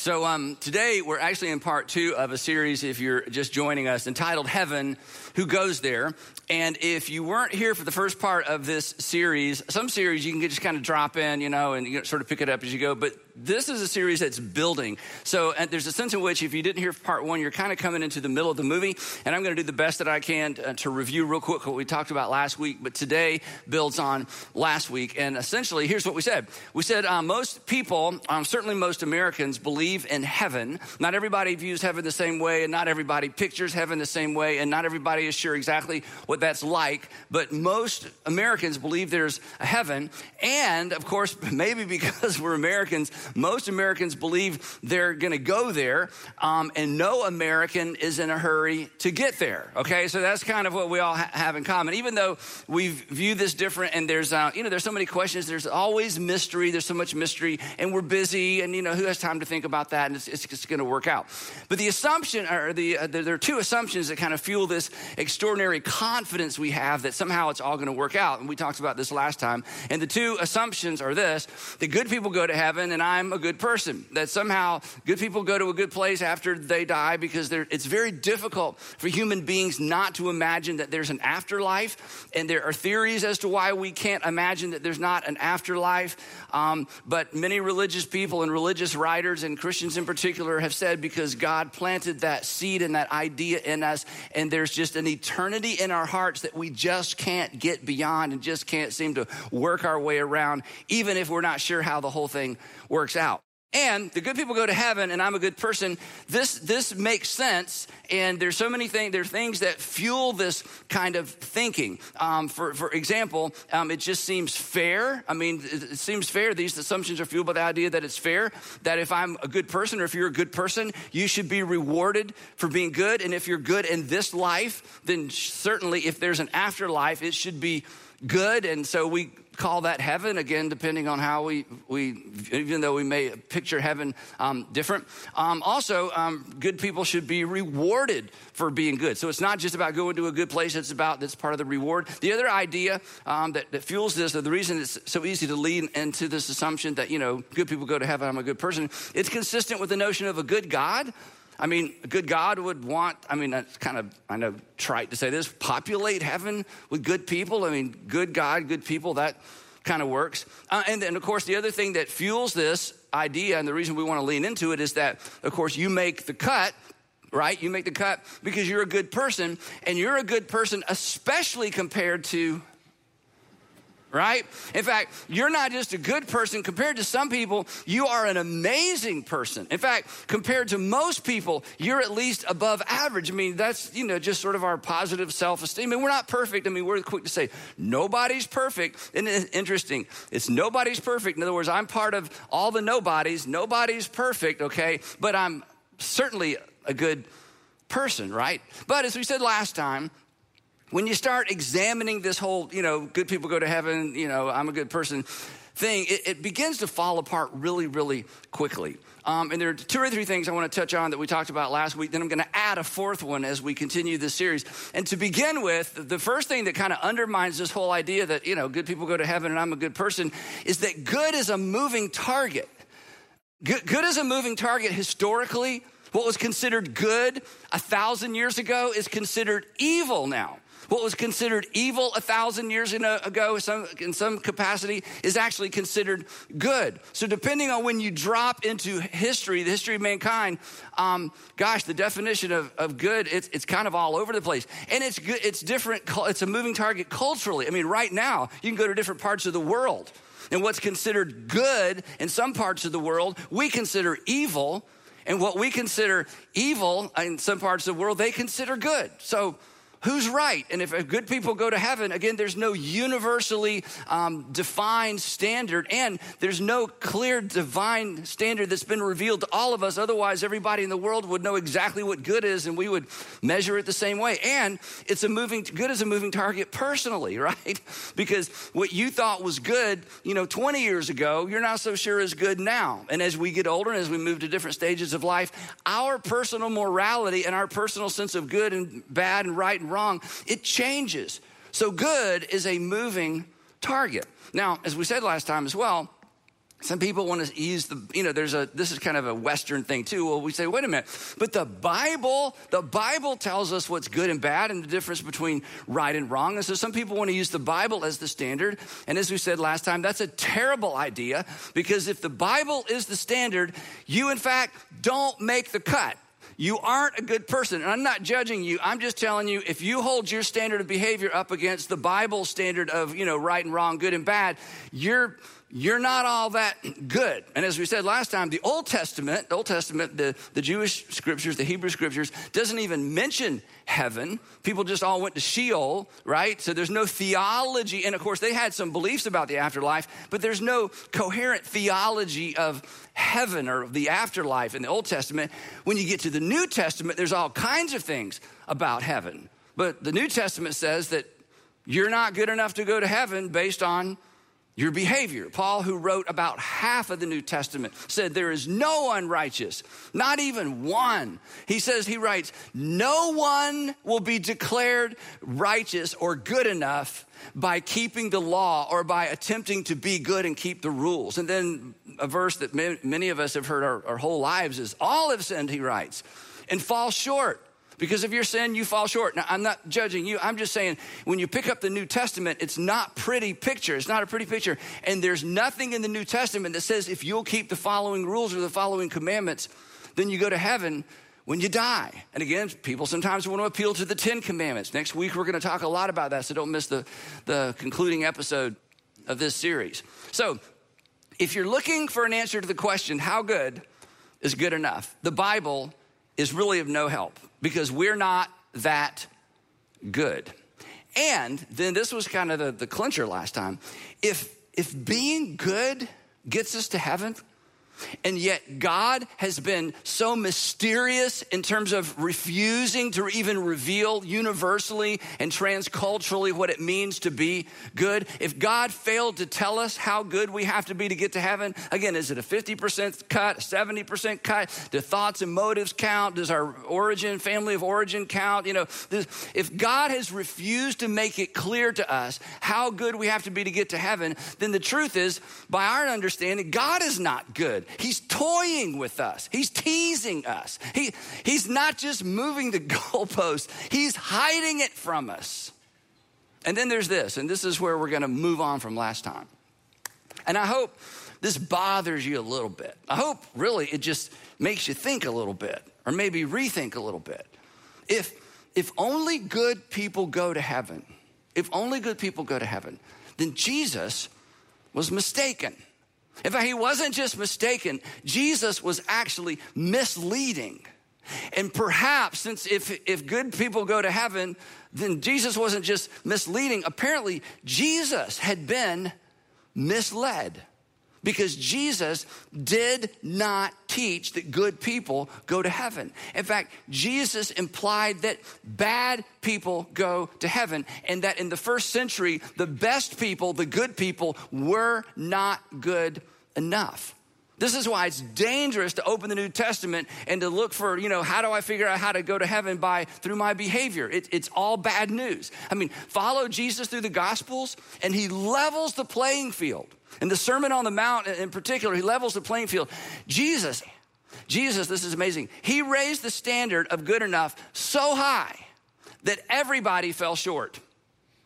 So um, today we're actually in part two of a series, if you're just joining us, entitled Heaven, Who Goes There? And if you weren't here for the first part of this series, some series you can just kind of drop in, you know, and you sort of pick it up as you go. But this is a series that's building. So there's a sense in which if you didn't hear part one, you're kind of coming into the middle of the movie. And I'm going to do the best that I can to, uh, to review real quick what we talked about last week. But today builds on last week. And essentially, here's what we said. We said uh, most people, um, certainly most Americans, believe in heaven. Not everybody views heaven the same way, and not everybody pictures heaven the same way, and not everybody is sure exactly what that's like. But most Americans believe there's a heaven. And of course, maybe because we're Americans, most Americans believe they're going to go there, um, and no American is in a hurry to get there. Okay, so that's kind of what we all ha- have in common. Even though we view this different, and there's uh, you know there's so many questions, there's always mystery. There's so much mystery, and we're busy, and you know who has time to think about that, and it's, it's just going to work out. But the assumption, or the uh, there are two assumptions that kind of fuel this extraordinary confidence we have that somehow it's all going to work out, and we talked about this last time. And the two assumptions are this: the good people go to heaven, and I'm a good person. That somehow good people go to a good place after they die because it's very difficult for human beings not to imagine that there's an afterlife. And there are theories as to why we can't imagine that there's not an afterlife. Um, but many religious people and religious writers and Christians in particular have said because God planted that seed and that idea in us, and there's just an eternity in our hearts that we just can't get beyond and just can't seem to work our way around, even if we're not sure how the whole thing works out. And the good people go to heaven, and I'm a good person. This this makes sense, and there's so many things. There are things that fuel this kind of thinking. Um, for for example, um, it just seems fair. I mean, it, it seems fair. These assumptions are fueled by the idea that it's fair. That if I'm a good person, or if you're a good person, you should be rewarded for being good. And if you're good in this life, then certainly, if there's an afterlife, it should be good. And so we call that heaven again depending on how we, we even though we may picture heaven um, different. Um, also um, good people should be rewarded for being good. So it's not just about going to a good place it's about that's part of the reward. The other idea um, that, that, fuels this or the reason it's so easy to lean into this assumption that you know good people go to heaven i'm a good person it's consistent with the notion of a good god I mean, a good God would want, I mean, that's kind of, I know, trite to say this, populate heaven with good people. I mean, good God, good people, that kind of works. Uh, and then, of course, the other thing that fuels this idea, and the reason we want to lean into it is that, of course, you make the cut right? You make the cut because you're a good person, and you're a good person, especially compared to right? In fact, you're not just a good person. Compared to some people, you are an amazing person. In fact, compared to most people, you're at least above average. I mean, that's, you know, just sort of our positive self esteem. Mean, we're not perfect. I mean, we're quick to say, nobody's perfect. And it's interesting. It's nobody's perfect. In other words, I'm part of all the nobodies. Nobody's perfect, okay? But I'm certainly a good person, right? But as we said last time, when you start examining this whole, you know, good people go to heaven, you know, I'm a good person thing, it, it begins to fall apart really, really quickly. Um, and there are two or three things I want to touch on that we talked about last week. Then I'm going to add a fourth one as we continue this series. And to begin with, the first thing that kind of undermines this whole idea that, you know, good people go to heaven and I'm a good person is that good is a moving target. Good, good is a moving target historically. What was considered good a thousand years ago is considered evil now. What was considered evil a thousand years ago, in some capacity, is actually considered good. So, depending on when you drop into history, the history of mankind, um, gosh, the definition of, of good, it's, it's kind of all over the place. And it's good, it's different, it's a moving target culturally. I mean, right now, you can go to different parts of the world. And what's considered good in some parts of the world, we consider evil. And what we consider evil in some parts of the world, they consider good. So who's right? And if good people go to heaven, again, there's no universally um, defined standard, and there's no clear divine standard that's been revealed to all of us. Otherwise, everybody in the world would know exactly what good is, and we would measure it the same way. And it's a moving good is a moving target personally, right? because what you thought was good, you know, 20 years ago, you're not so sure is good now. And as we get older and as we move to different stages of life, our personal morality and our personal sense of good and bad and right and wrong, it changes. So good is a moving target. Now, as we said last time as well, Some people want to use the, you know, there's a, this is kind of a Western thing too. Well, we say, wait a minute, but the Bible, the Bible tells us what's good and bad and the difference between right and wrong. And so some people want to use the Bible as the standard. And as we said last time, that's a terrible idea because if the Bible is the standard, you in fact don't make the cut. You aren't a good person. And I'm not judging you. I'm just telling you if you hold your standard of behavior up against the Bible standard of, you know, right and wrong, good and bad, you're you're not all that good. And as we said last time, the Old Testament, the Old Testament, the, the Jewish scriptures, the Hebrew scriptures, doesn't even mention heaven. People just all went to Sheol, right? So there's no theology. And of course, they had some beliefs about the afterlife, but there's no coherent theology of heaven or the afterlife in the Old Testament. When you get to the New Testament, there's all kinds of things about heaven. But the New Testament says that you're not good enough to go to heaven based on your behavior. Paul, who wrote about half of the New Testament, said there is no one righteous, not even one. He says, he writes, no one will be declared righteous or good enough by keeping the law or by attempting to be good and keep the rules. And then a verse that many of us have heard our, our whole lives is, all have sinned, he writes, and fall short because of your sin, you fall short. Now, I'm not judging you. I'm just saying when you pick up the New Testament, it's not pretty picture. It's not a pretty picture. And there's nothing in the New Testament that says if you'll keep the following rules or the following commandments, then you go to heaven when you die. And again, people sometimes want to appeal to the Ten Commandments. Next week, we're going to talk a lot about that, so don't miss the, the concluding episode of this series. So, if you're looking for an answer to the question, how good is good enough? The Bible is really of no help because we're not that good. And then this was kind of the, the clincher last time. If if being good gets us to heaven, and yet, God has been so mysterious in terms of refusing to even reveal universally and transculturally what it means to be good. If God failed to tell us how good we have to be to get to heaven, again, is it a 50% cut, a 70% cut? Do thoughts and motives count? Does our origin, family of origin count? You know, if God has refused to make it clear to us how good we have to be to get to heaven, then the truth is, by our understanding, God is not good. He's toying with us. He's teasing us. He, he's not just moving the goalpost, he's hiding it from us. And then there's this, and this is where we're going to move on from last time. And I hope this bothers you a little bit. I hope really it just makes you think a little bit or maybe rethink a little bit. If if only good people go to heaven, if only good people go to heaven, then Jesus was mistaken. In fact, he wasn't just mistaken, Jesus was actually misleading. And perhaps, since if, if good people go to heaven, then Jesus wasn't just misleading. Apparently, Jesus had been misled because Jesus did not teach that good people go to heaven. In fact, Jesus implied that bad people go to heaven, and that in the first century, the best people, the good people, were not good enough. This is why it's dangerous to open the New Testament and to look for, you know, how do I figure out how to go to heaven by through my behavior? It, it's all bad news. I mean, follow Jesus through the Gospels, and he levels the playing field. And the Sermon on the Mount, in particular, he levels the playing field. Jesus, Jesus, this is amazing. He raised the standard of good enough so high that everybody fell short.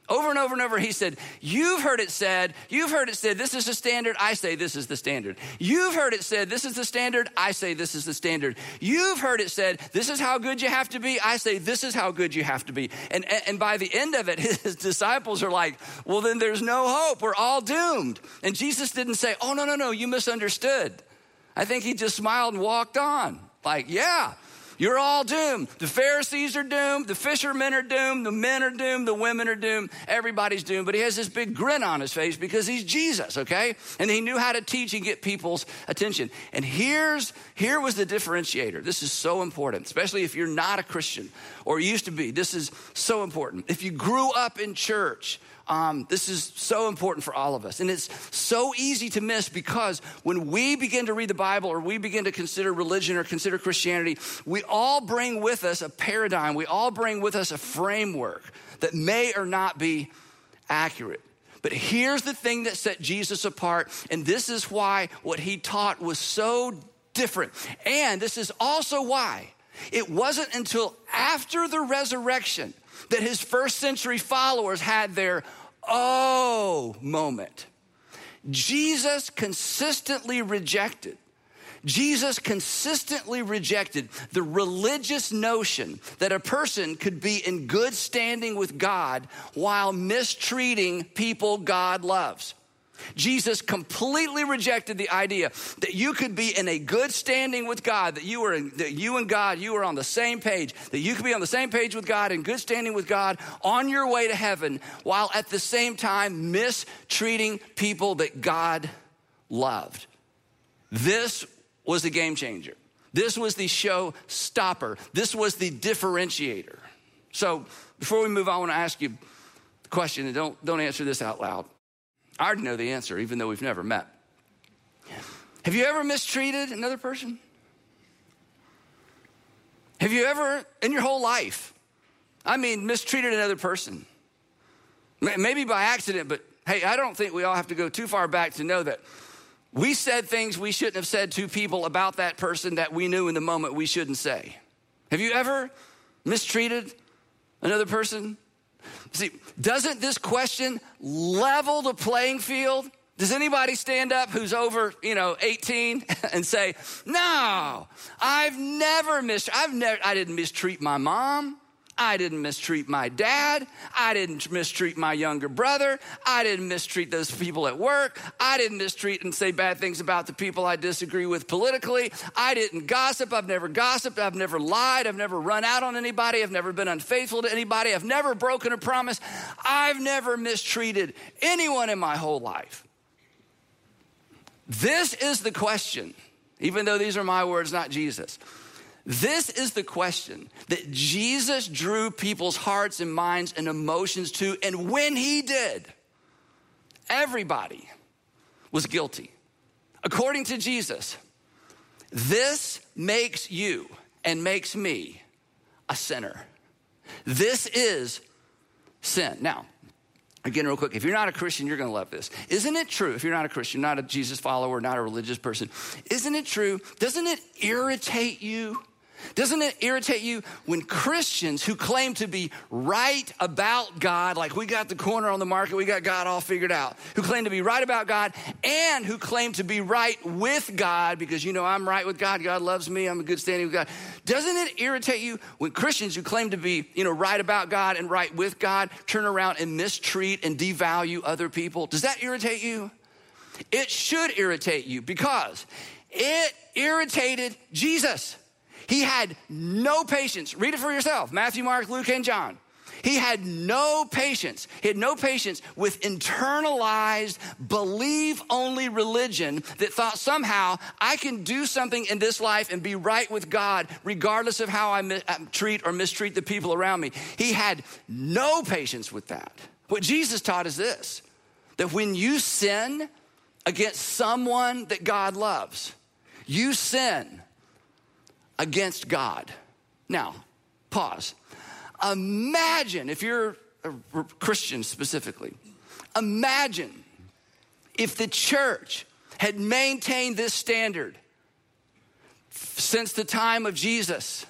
Over and over and over, he said, You've heard it said, you've heard it said, this is the standard. I say this is the standard. You've heard it said, this is the standard. I say this is the standard. You've heard it said, this is how good you have to be. I say this is how good you have to be. And, and by the end of it, his disciples are like, Well, then there's no hope. We're all doomed. And Jesus didn't say, Oh, no, no, no, you misunderstood. I think he just smiled and walked on. Like, yeah, you're all doomed. The Pharisees are doomed. The fishermen are doomed. The men are doomed. The women are doomed. Everybody's doomed. But he has this big grin on his face because he's Jesus, okay? And he knew how to teach and get people's attention. And here's here was the differentiator. This is so important, especially if you're not a Christian or used to be. This is so important. If you grew up in church, um, this is so important for all of us. And it's so easy to miss because when we begin to read the Bible or we begin to consider religion or consider Christianity, we all bring with us a paradigm, we all bring with us a framework that may or not be accurate. But here's the thing that set Jesus apart, and this is why what he taught was so different. And this is also why it wasn't until after the resurrection that his first century followers had their oh moment. Jesus consistently rejected Jesus consistently rejected the religious notion that a person could be in good standing with God while mistreating people God loves. Jesus completely rejected the idea that you could be in a good standing with God, that you were in, that you and God, you were on the same page, that you could be on the same page with God in good standing with God on your way to heaven, while at the same time mistreating people that God loved. This was the game changer. This was the show stopper. This was the differentiator. So before we move on, I want to ask you a question, and don't, don't answer this out loud. I already know the answer, even though we've never met. Have you ever mistreated another person? Have you ever, in your whole life, I mean, mistreated another person? Maybe by accident, but hey, I don't think we all have to go too far back to know that we said things we shouldn't have said to people about that person that we knew in the moment we shouldn't say. Have you ever mistreated another person? See, doesn't this question level the playing field? Does anybody stand up who's over, you know, 18 and say, "No, I've never missed I've never I didn't mistreat my mom. I didn't mistreat my dad. I didn't mistreat my younger brother. I didn't mistreat those people at work. I didn't mistreat and say bad things about the people I disagree with politically. I didn't gossip. I've never gossiped. I've never lied. I've never run out on anybody. I've never been unfaithful to anybody. I've never broken a promise. I've never mistreated anyone in my whole life. This is the question, even though these are my words, not Jesus. This is the question that Jesus drew people's hearts and minds and emotions to. And when he did, everybody was guilty. According to Jesus, this makes you and makes me a sinner. This is sin. Now, again, real quick, if you're not a Christian, you're gonna love this. Isn't it true, if you're not a Christian, not a Jesus follower, not a religious person, isn't it true? Doesn't it irritate you? Doesn't it irritate you when Christians who claim to be right about God, like we got the corner on the market, we got God all figured out, who claim to be right about God and who claim to be right with God because you know I'm right with God, God loves me, I'm a good standing with God. Doesn't it irritate you when Christians who claim to be, you know, right about God and right with God turn around and mistreat and devalue other people? Does that irritate you? It should irritate you because it irritated Jesus. He had no patience. Read it for yourself Matthew, Mark, Luke, and John. He had no patience. He had no patience with internalized, believe only religion that thought somehow I can do something in this life and be right with God regardless of how I uh, treat or mistreat the people around me. He had no patience with that. What Jesus taught is this that when you sin against someone that God loves, you sin against God. Now, pause. Imagine if you're a Christian specifically, imagine if the church had maintained this standard since the time of Jesus.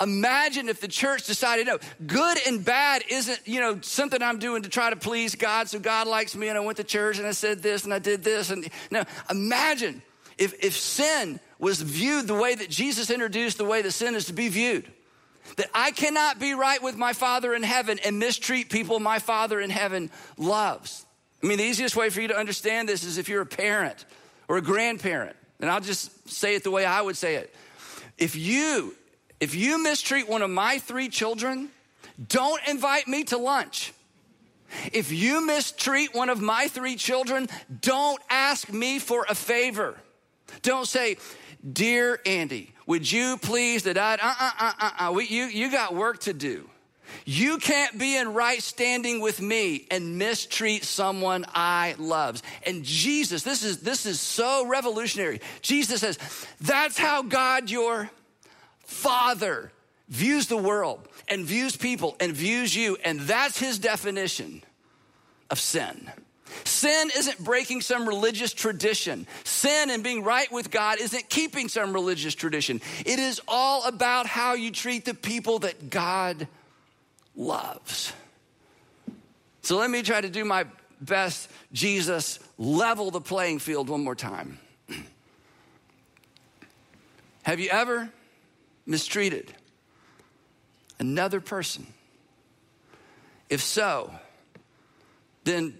Imagine if the church decided, no, good and bad isn't, you know, something I'm doing to try to please God, so God likes me and I went to church and I said this and I did this. And no, imagine if, if sin was viewed the way that Jesus introduced the way that sin is to be viewed. That I cannot be right with my Father in heaven and mistreat people my Father in heaven loves. I mean, the easiest way for you to understand this is if you're a parent or a grandparent, and I'll just say it the way I would say it. If you if you mistreat one of my three children, don't invite me to lunch. If you mistreat one of my three children, don't ask me for a favor. Don't say, Dear Andy, would you please that I, uh, uh, uh, uh, uh, you, you got work to do. You can't be in right standing with me and mistreat someone I loves. And Jesus, this is this is so revolutionary. Jesus says, that's how God your Father views the world and views people and views you and that's his definition of sin. Sin isn't breaking some religious tradition. Sin and being right with God isn't keeping some religious tradition. It is all about how you treat the people that God loves. So let me try to do my best, Jesus, level the playing field one more time. Have you ever mistreated another person? If so, then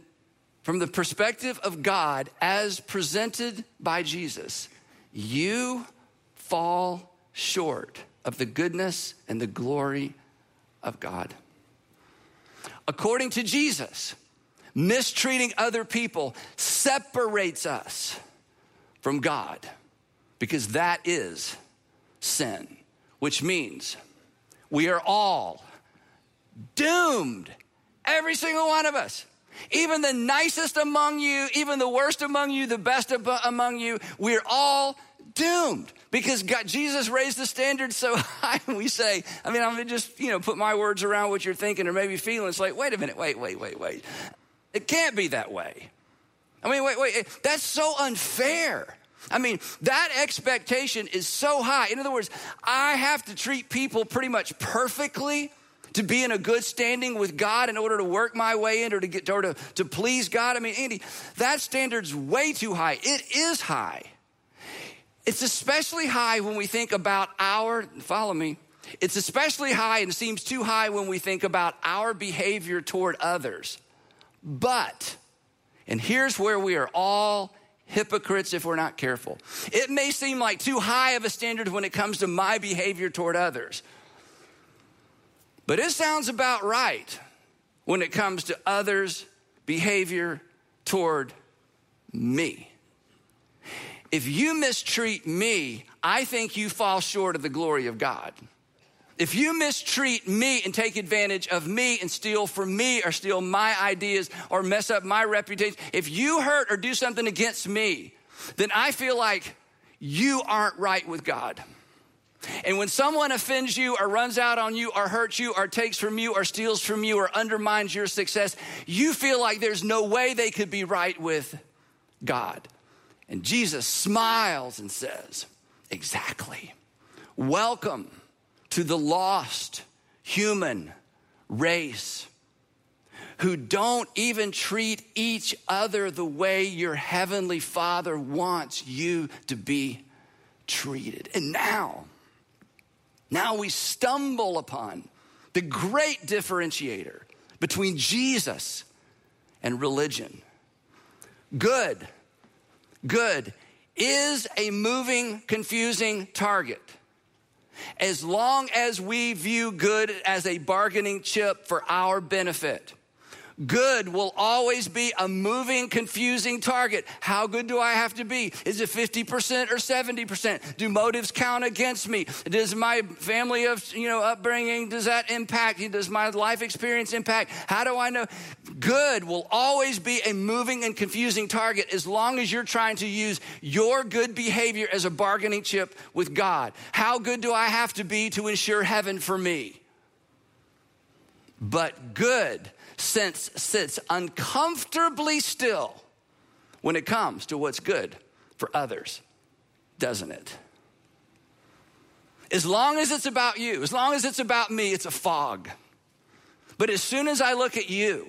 from the perspective of God as presented by Jesus, you fall short of the goodness and the glory of God. According to Jesus, mistreating other people separates us from God because that is sin, which means we are all doomed, every single one of us even the nicest among you, even the worst among you, the best among you, we're all doomed because God, Jesus raised the standard so high. We say, I mean, I'm just, you know, put my words around what you're thinking or maybe feeling. It's like, wait a minute, wait, wait, wait, wait. It can't be that way. I mean, wait, wait, that's so unfair. I mean, that expectation is so high. In other words, I have to treat people pretty much perfectly to be in a good standing with God in order to work my way in or to get or to, to please God. I mean, Andy, that standard's way too high. It is high. It's especially high when we think about our, follow me, it's especially high and seems too high when we think about our behavior toward others. But, and here's where we are all hypocrites if we're not careful. It may seem like too high of a standard when it comes to my behavior toward others. But it sounds about right when it comes to others' behavior toward me. If you mistreat me, I think you fall short of the glory of God. If you mistreat me and take advantage of me and steal from me or steal my ideas or mess up my reputation, if you hurt or do something against me, then I feel like you aren't right with God. And when someone offends you or runs out on you or hurts you or takes from you or steals from you or undermines your success, you feel like there's no way they could be right with God. And Jesus smiles and says, Exactly. Welcome to the lost human race who don't even treat each other the way your heavenly Father wants you to be treated. And now, now we stumble upon the great differentiator between Jesus and religion. Good, good is a moving, confusing target. As long as we view good as a bargaining chip for our benefit. Good will always be a moving, confusing target. How good do I have to be? Is it 50% or 70%? Do motives count against me? Does my family of, you know, upbringing, does that impact? Does my life experience impact? How do I know? Good will always be a moving and confusing target as long as you're trying to use your good behavior as a bargaining chip with God. How good do I have to be to ensure heaven for me? But good sense sits uncomfortably still when it comes to what's good for others, doesn't it? As long as it's about you, as long as it's about me, it's a fog. But as soon as I look at you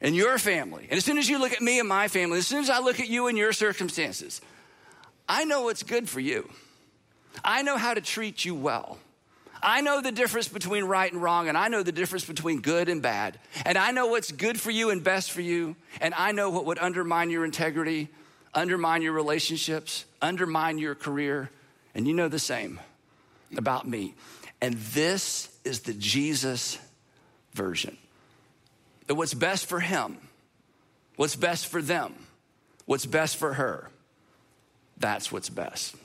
and your family, and as soon as you look at me and my family, as soon as I look at you and your circumstances, I know what's good for you. I know how to treat you well. I know the difference between right and wrong, and I know the difference between good and bad. And I know what's good for you and best for you. And I know what would undermine your integrity, undermine your relationships, undermine your career. And you know the same about me. And this is the Jesus version. That what's best for him, what's best for them, what's best for her, that's what's best.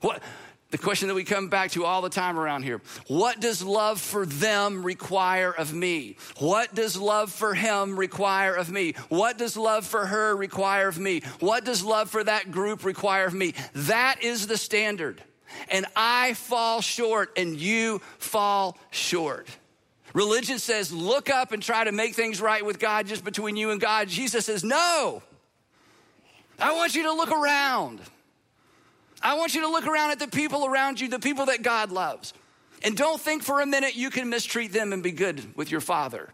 What? The question that we come back to all the time around here what does love for them require of me? What does love for him require of me? What does love for her require of me? What does love for that group require of me? That is the standard. And I fall short and you fall short. Religion says, look up and try to make things right with God just between you and God. Jesus says, no. I want you to look around. I want you to look around at the people around you, the people that God loves. And don't think for a minute you can mistreat them and be good with your Father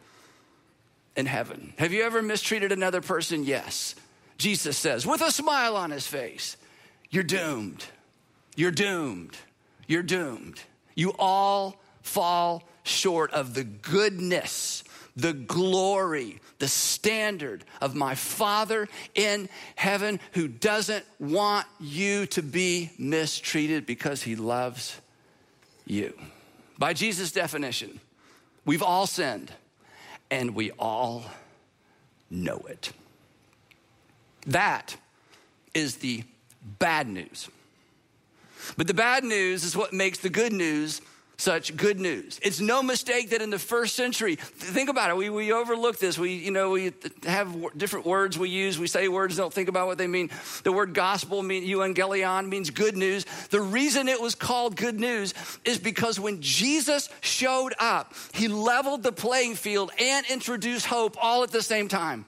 in heaven. Have you ever mistreated another person? Yes. Jesus says, with a smile on his face, you're doomed. You're doomed. You're doomed. You all fall short of the goodness, the glory, the standard of my Father in heaven who doesn't want you to be mistreated because he loves you. By Jesus' definition, we've all sinned and we all know it. That is the bad news. But the bad news is what makes the good news such good news. It's no mistake that in the first century, think about it, we, we overlook this. We, you know, we have different words we use. We say words, don't think about what they mean. The word gospel, mean, euangelion, means good news. The reason it was called good news is because when Jesus showed up, he leveled the playing field and introduced hope all at the same time.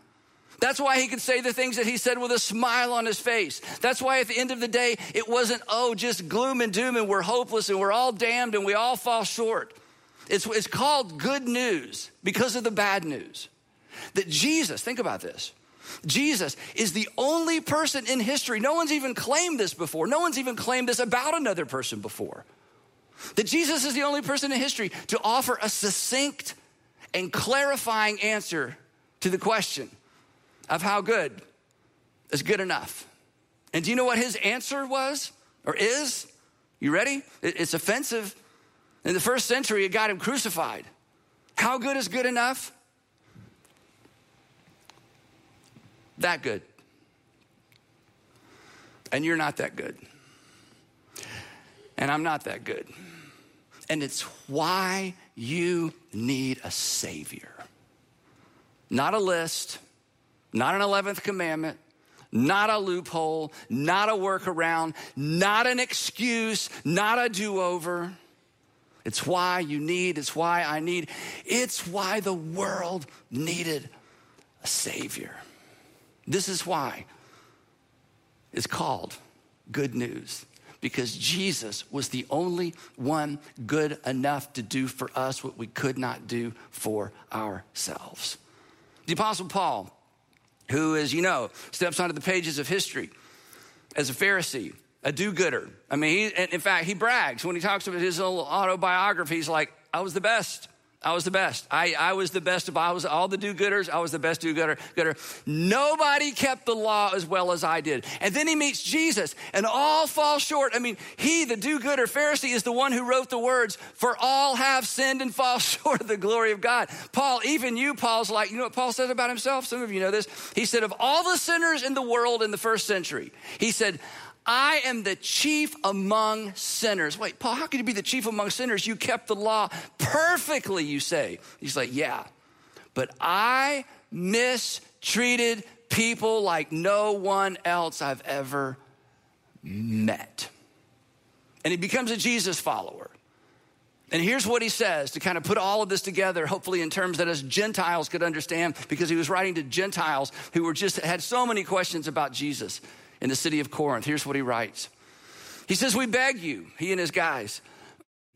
That's why he could say the things that he said with a smile on his face. That's why at the end of the day, it wasn't, oh, just gloom and doom and we're hopeless and we're all damned and we all fall short. It's, it's called good news because of the bad news. That Jesus, think about this. Jesus is the only person in history, no one's even claimed this before, no one's even claimed this about another person before. That Jesus is the only person in history to offer a succinct and clarifying answer to the question of how good is good enough. And do you know what his answer was or is? You ready? It's offensive. In the first century, it got him crucified. How good is good enough? That good. And you're not that good. And I'm not that good. And it's why you need a Savior. Not a list, not an 11th commandment, not a loophole, not a workaround, not an excuse, not a do over. It's why you need, it's why I need, it's why the world needed a Savior. This is why it's called good news because Jesus was the only one good enough to do for us what we could not do for ourselves. The Apostle Paul who, as you know, steps onto the pages of history as a Pharisee, a do gooder. I mean, he, in fact, he brags when he talks about his little autobiography. He's like, I was the best. I was the best. I, I was the best of I was all the do-gooders. I was the best do-gooder. Gooder. Nobody kept the law as well as I did. And then he meets Jesus and all fall short. I mean, he, the do-gooder Pharisee, is the one who wrote the words, for all have sinned and fall short of the glory of God. Paul, even you, Paul's like, you know what Paul said about himself? Some of you know this. He said, of all the sinners in the world in the first century, he said, I am the chief among sinners. Wait, Paul, how can you be the chief among sinners? You kept the law perfectly, you say. He's like, yeah, but I mistreated people like no one else I've ever met. And he becomes a Jesus follower. And here's what he says to kind of put all of this together, hopefully in terms that us Gentiles could understand, because he was writing to Gentiles who were just had so many questions about Jesus in the city of Corinth. Here's what he writes He says, We beg you, he and his guys,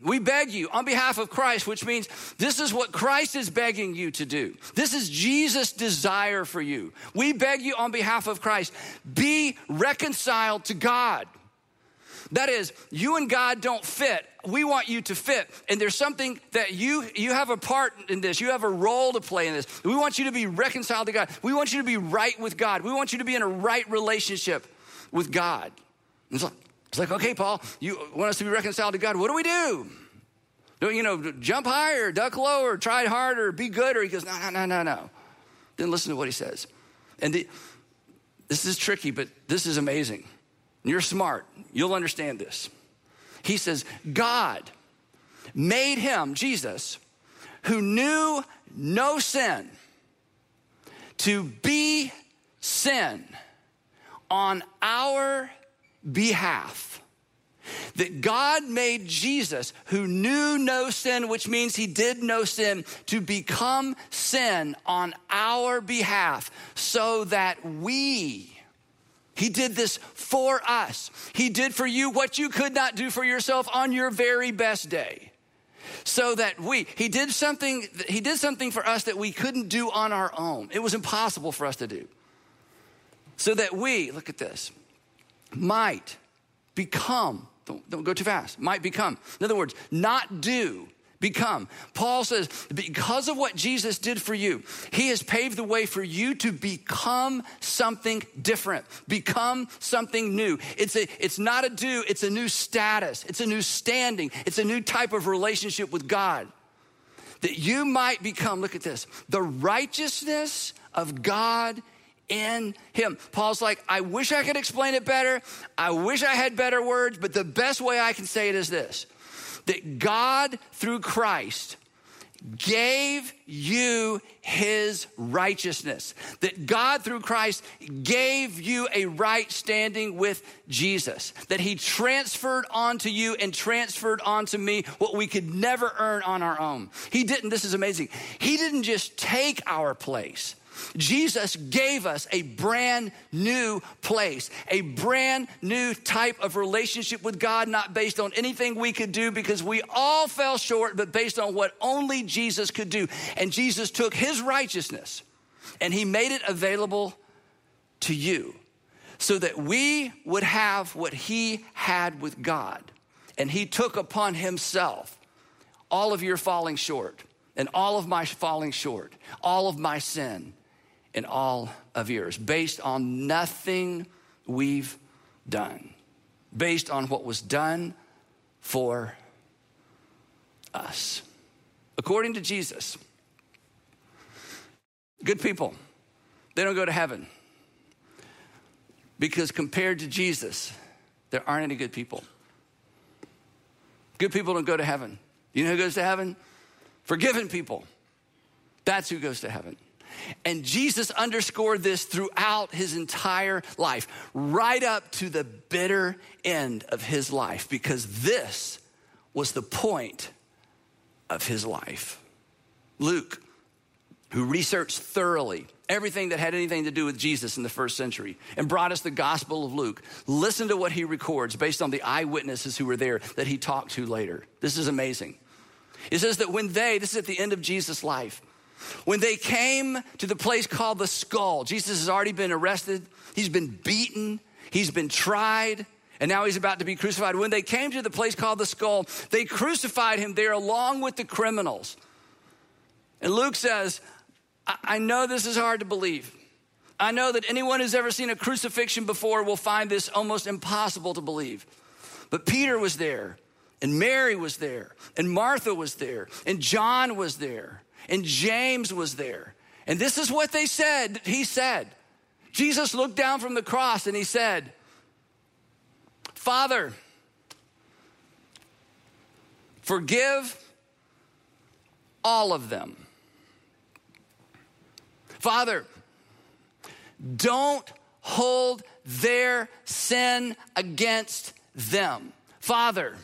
we beg you on behalf of Christ, which means this is what Christ is begging you to do. This is Jesus' desire for you. We beg you on behalf of Christ, be reconciled to God. That is, you and God don't fit. We want you to fit. And there's something that you you have a part in this. You have a role to play in this. We want you to be reconciled to God. We want you to be right with God. We want you to be in a right relationship with God. It's like, it's like, okay, Paul, you want us to be reconciled to God. What do we do? Do you know, jump higher, duck lower, try harder, be good? Or he goes, no, no, no, no, no. Then listen to what he says. And the, this is tricky, but this is amazing. You're smart. You'll understand this. He says, God made him, Jesus, who knew no sin, to be sin on our behalf that God made Jesus, who knew no sin, which means he did no sin, to become sin on our behalf so that we, he did this for us. He did for you what you could not do for yourself on your very best day. So that we, he did something, he did something for us that we couldn't do on our own. It was impossible for us to do. So that we, look at this, might become don't, don't go too fast. Might become. In other words, not do, become. Paul says, because of what Jesus did for you, he has paved the way for you to become something different, become something new. It's, a, it's not a do, it's a new status, it's a new standing, it's a new type of relationship with God. That you might become, look at this, the righteousness of God in him. Paul's like, I wish I could explain it better. I wish I had better words, but the best way I can say it is this that God, through Christ, gave you his righteousness. That God, through Christ, gave you a right standing with Jesus. That he transferred onto you and transferred onto me what we could never earn on our own. He didn't, this is amazing. He didn't just take our place. Jesus gave us a brand new place, a brand new type of relationship with God, not based on anything we could do because we all fell short, but based on what only Jesus could do. And Jesus took his righteousness and he made it available to you so that we would have what he had with God. And he took upon himself all of your falling short and all of my falling short, all of my sin in all of yours, based on nothing we've done, based on what was done for us. According to Jesus, good people, they don't go to heaven because compared to Jesus, there aren't any good people. Good people don't go to heaven. You know who goes to heaven? Forgiven people. That's who goes to heaven. And Jesus underscored this throughout his entire life, right up to the bitter end of his life, because this was the point of his life. Luke, who researched thoroughly everything that had anything to do with Jesus in the first century and brought us the Gospel of Luke. Listen to what he records based on the eyewitnesses who were there that he talked to later. This is amazing. It says that when they, this is at the end of Jesus' life, when they came to the place called the skull, Jesus has already been arrested, he's been beaten, he's been tried, and now he's about to be crucified. When they came to the place called the skull, they crucified him there along with the criminals. And Luke says, I, I know this is hard to believe. I know that anyone who's ever seen a crucifixion before will find this almost impossible to believe. But Peter was there, and Mary was there, and Martha was there, and John was there and James was there. And this is what they said. He said, Jesus looked down from the cross and he said, Father, forgive all of them. Father, don't hold their sin against them. Father,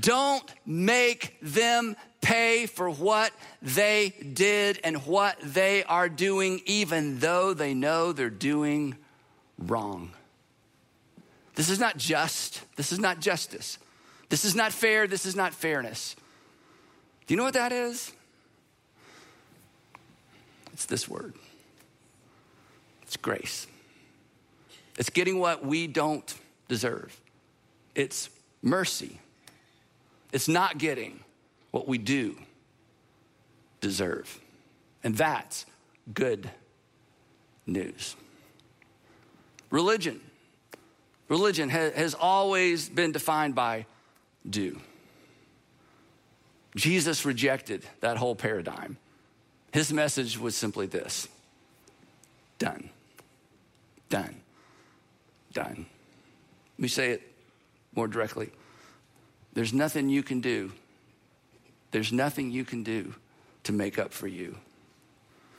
don't make them pay for what they did and what they are doing, even though they know they're doing wrong. This is not just. This is not justice. This is not fair. This is not fairness. Do you know what that is? It's this word it's grace. It's getting what we don't deserve. It's mercy. It's not getting what we do deserve. And that's good news. Religion. Religion has always been defined by do. Jesus rejected that whole paradigm. His message was simply this done, done, done. Let me say it more directly. There's nothing you can do there's nothing you can do to make up for you.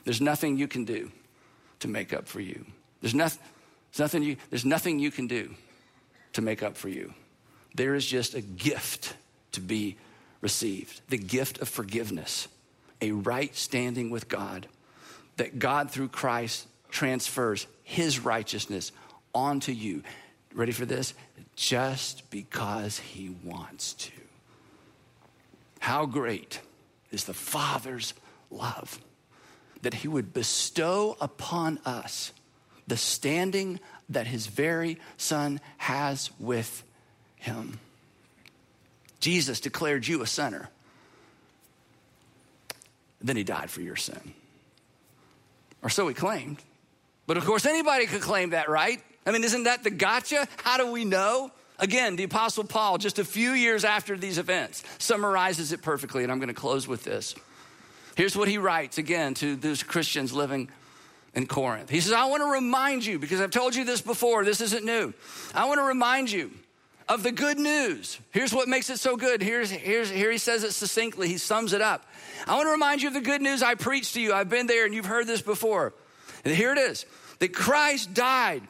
There's nothing you can do to make up for you. There's, nothing, there's, nothing, you, there's nothing you can do to make up for you. there is just a gift to be received the gift of forgiveness, a right standing with God, that God through Christ transfers his righteousness onto you. Ready for this? Just because he wants to. How great is the Father's love that he would bestow upon us the standing that his very Son has with him. Jesus declared you a sinner. Then he died for your sin. Or so he claimed. But of course, anybody could claim that, right? I mean, isn't that the gotcha? How do we know? Again, the Apostle Paul, just a few years after these events, summarizes it perfectly, and I'm going to close with this. Here's what he writes again to those Christians living in Corinth. He says, I want to remind you, because I've told you this before, this isn't new. I want to remind you of the good news. Here's what makes it so good. Here's, here's, here he says it succinctly, he sums it up. I want to remind you of the good news I preached to you. I've been there and you've heard this before. And here it is that Christ died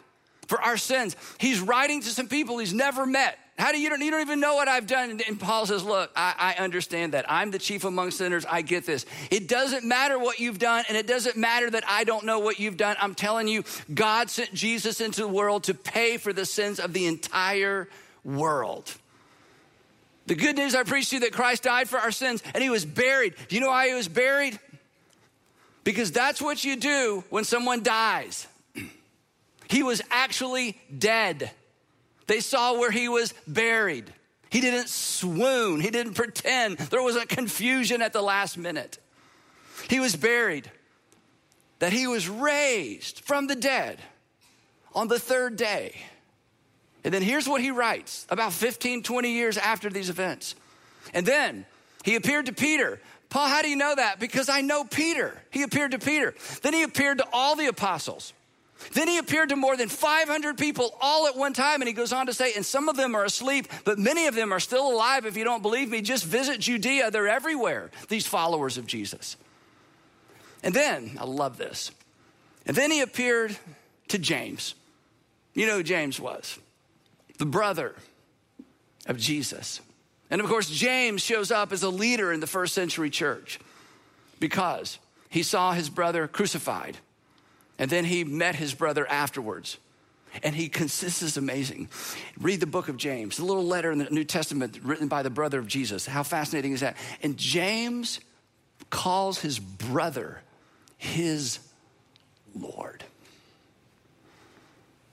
for our sins. He's writing to some people he's never met. How do you don't, you don't even know what I've done? And Paul says, Look, I, I understand that. I'm the chief among sinners. I get this. It doesn't matter what you've done, and it doesn't matter that I don't know what you've done. I'm telling you, God sent Jesus into the world to pay for the sins of the entire world. The good news I preached to you that Christ died for our sins and he was buried. Do you know why he was buried? Because that's what you do when someone dies. He was actually dead. They saw where he was buried. He didn't swoon, he didn't pretend. There wasn't confusion at the last minute. He was buried, that he was raised from the dead on the third day. And then here's what he writes about 15, 20 years after these events. And then he appeared to Peter. Paul, how do you know that? Because I know Peter. He appeared to Peter. Then he appeared to all the apostles. Then he appeared to more than 500 people all at one time. And he goes on to say, and some of them are asleep, but many of them are still alive. If you don't believe me, just visit Judea. They're everywhere, these followers of Jesus. And then, I love this. And then he appeared to James. You know who James was? The brother of Jesus. And of course, James shows up as a leader in the first century church because he saw his brother crucified and then he met his brother afterwards. And he consists is amazing. Read the book of James, the little letter in the New Testament written by the brother of Jesus. How fascinating is that? And James calls his brother his Lord.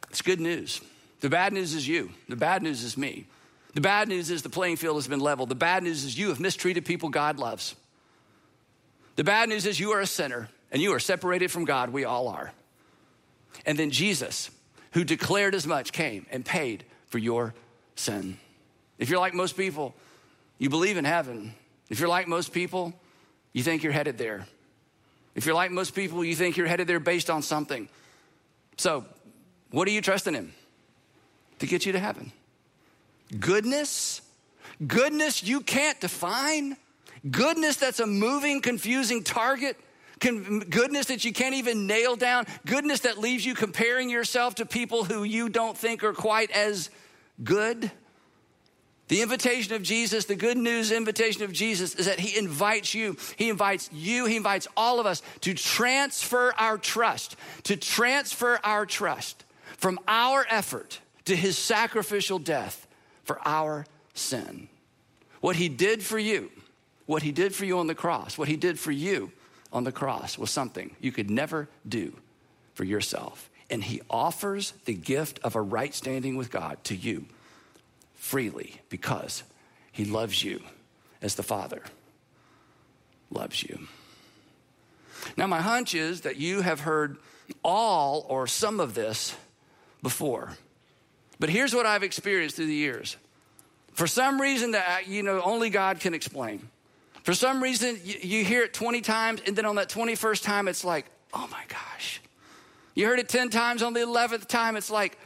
It's good news. The bad news is you. The bad news is me. The bad news is the playing field has been leveled. The bad news is you have mistreated people God loves. The bad news is you are a sinner and you are separated from God. We all are. And then Jesus, who declared as much, came and paid for your sin. If you're like most people, you believe in heaven. If you're like most people, you think you're headed there. If you're like most people, you think you're headed there based on something. So, what are you trusting Him to get you to heaven? Goodness? Goodness you can't define? Goodness that's a moving, confusing target? Goodness that you can't even nail down, goodness that leaves you comparing yourself to people who you don't think are quite as good. The invitation of Jesus, the good news invitation of Jesus is that he invites you, he invites you, he invites all of us to transfer our trust, to transfer our trust from our effort to his sacrificial death for our sin. What he did for you, what he did for you on the cross, what he did for you on the cross was something you could never do for yourself. And he offers the gift of a right standing with God to you freely because he loves you as the Father loves you. Now, my hunch is that you have heard all or some of this before. But here's what I've experienced through the years. For some reason that you know only God can explain. For some reason, you, you hear it 20 times, and then on that 21st time, it's like, oh my gosh. You heard it 10 times, on the 11th time, it's like,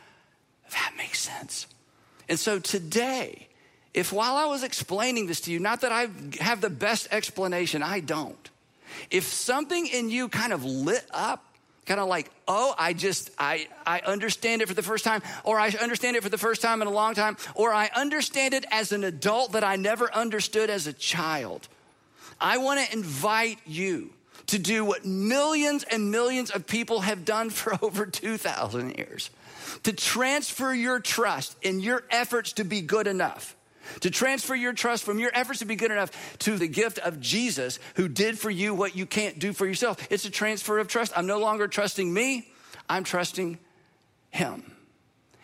that makes sense. And so today, if while I was explaining this to you, not that I have the best explanation, I don't. If something in you kind of lit up, kind of like, oh, I just, I, I understand it for the first time, or I understand it for the first time in a long time, or I understand it as an adult that I never understood as a child. I want to invite you to do what millions and millions of people have done for over 2,000 years to transfer your trust in your efforts to be good enough to transfer your trust from your efforts to be good enough to the gift of Jesus who did for you what you can't do for yourself. It's a transfer of trust. I'm no longer trusting me, I'm trusting Him.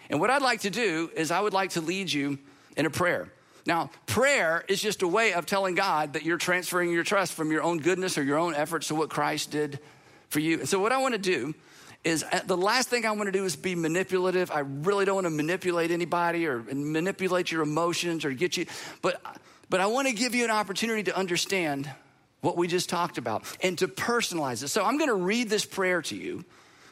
And what I'd like to do is, I would like to lead you in a prayer. Now, prayer is just a way of telling God that you're transferring your trust from your own goodness or your own efforts to what Christ did for you. And so, what I want to do is uh, the last thing I want to do is be manipulative. I really don't want to manipulate anybody or manipulate your emotions or get you, but, but I want to give you an opportunity to understand what we just talked about and to personalize it. So I'm going to read this prayer to you,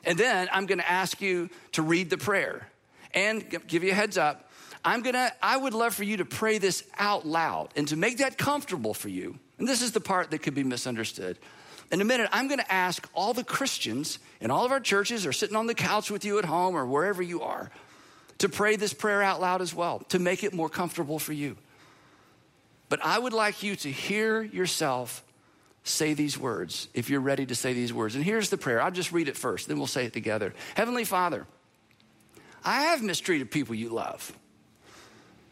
and then I'm going to ask you to read the prayer and give you a heads up. I'm gonna, I would love for you to pray this out loud and to make that comfortable for you. And this is the part that could be misunderstood. In a minute, I'm to ask all the Christians in all of our churches or sitting on the couch with you at home or wherever you are to pray this prayer out loud as well, to make it more comfortable for you. But I would like you to hear yourself say these words if you're ready to say these words. And here's the prayer. I'll just read it first, then we'll say it together. Heavenly Father, I have mistreated people you love.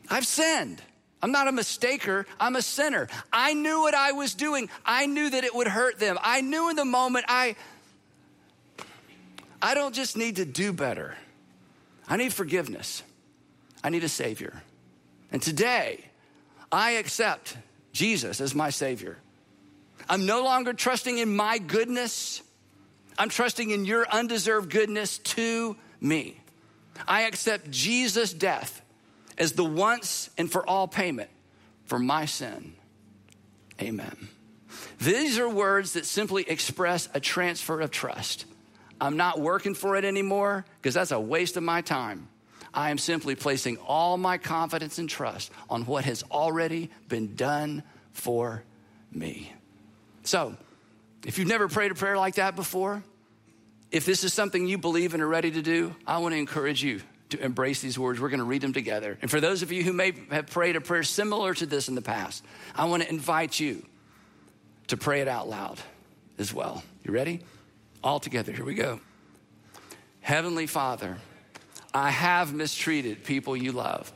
I've sinned. I'm not a mistaker, I'm a sinner. I knew what I was doing. I knew that it would hurt them. I knew in the moment I I don't just need to do better. I need forgiveness. I need a savior. And today, I accept Jesus as my savior. I'm no longer trusting in my goodness. I'm trusting in your undeserved goodness to me. I accept Jesus' death as the once and for all payment for my sin. Amen. These are words that simply express a transfer of trust. I'm not working for it anymore because that's a waste of my time. I am simply placing all my confidence and trust on what has already been done for me. So, if you've never prayed a prayer like that before, if this is something you believe and are ready to do, I want to encourage you to embrace these words. We're going to read them together. And for those of you who may have prayed a prayer similar to this in the past, I want to invite you to pray it out loud as well. You ready? All together. Here we go. Heavenly Father, I have mistreated people you love.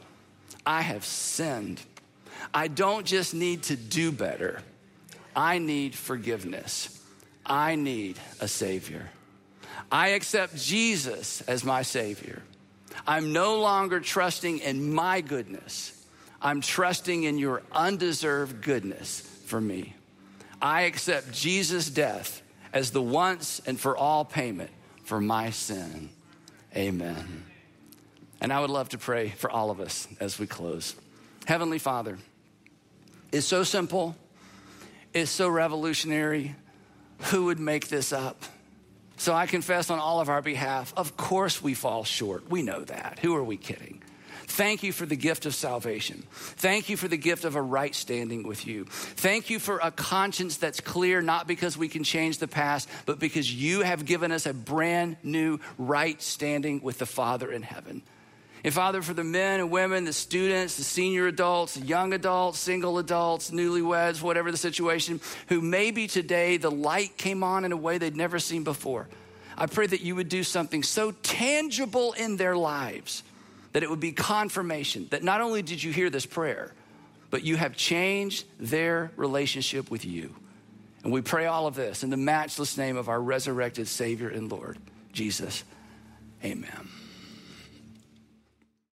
I have sinned. I don't just need to do better, I need forgiveness. I need a Savior. I accept Jesus as my Savior. I'm no longer trusting in my goodness. I'm trusting in your undeserved goodness for me. I accept Jesus' death as the once and for all payment for my sin. Amen. And I would love to pray for all of us as we close. Heavenly Father, it's so simple, it's so revolutionary. Who would make this up? So I confess on all of our behalf, of course we fall short. We know that. Who are we kidding? Thank you for the gift of salvation. Thank you for the gift of a right standing with you. Thank you for a conscience that's clear, not because we can change the past, but because you have given us a brand new right standing with the Father in heaven. And Father, for the men and women, the students, the senior adults, the young adults, single adults, newlyweds, whatever the situation, who maybe today the light came on in a way they'd never seen before. I pray that you would do something so tangible in their lives that it would be confirmation that not only did you hear this prayer, but you have changed their relationship with you. And we pray all of this in the matchless name of our resurrected Savior and Lord, Jesus. Amen.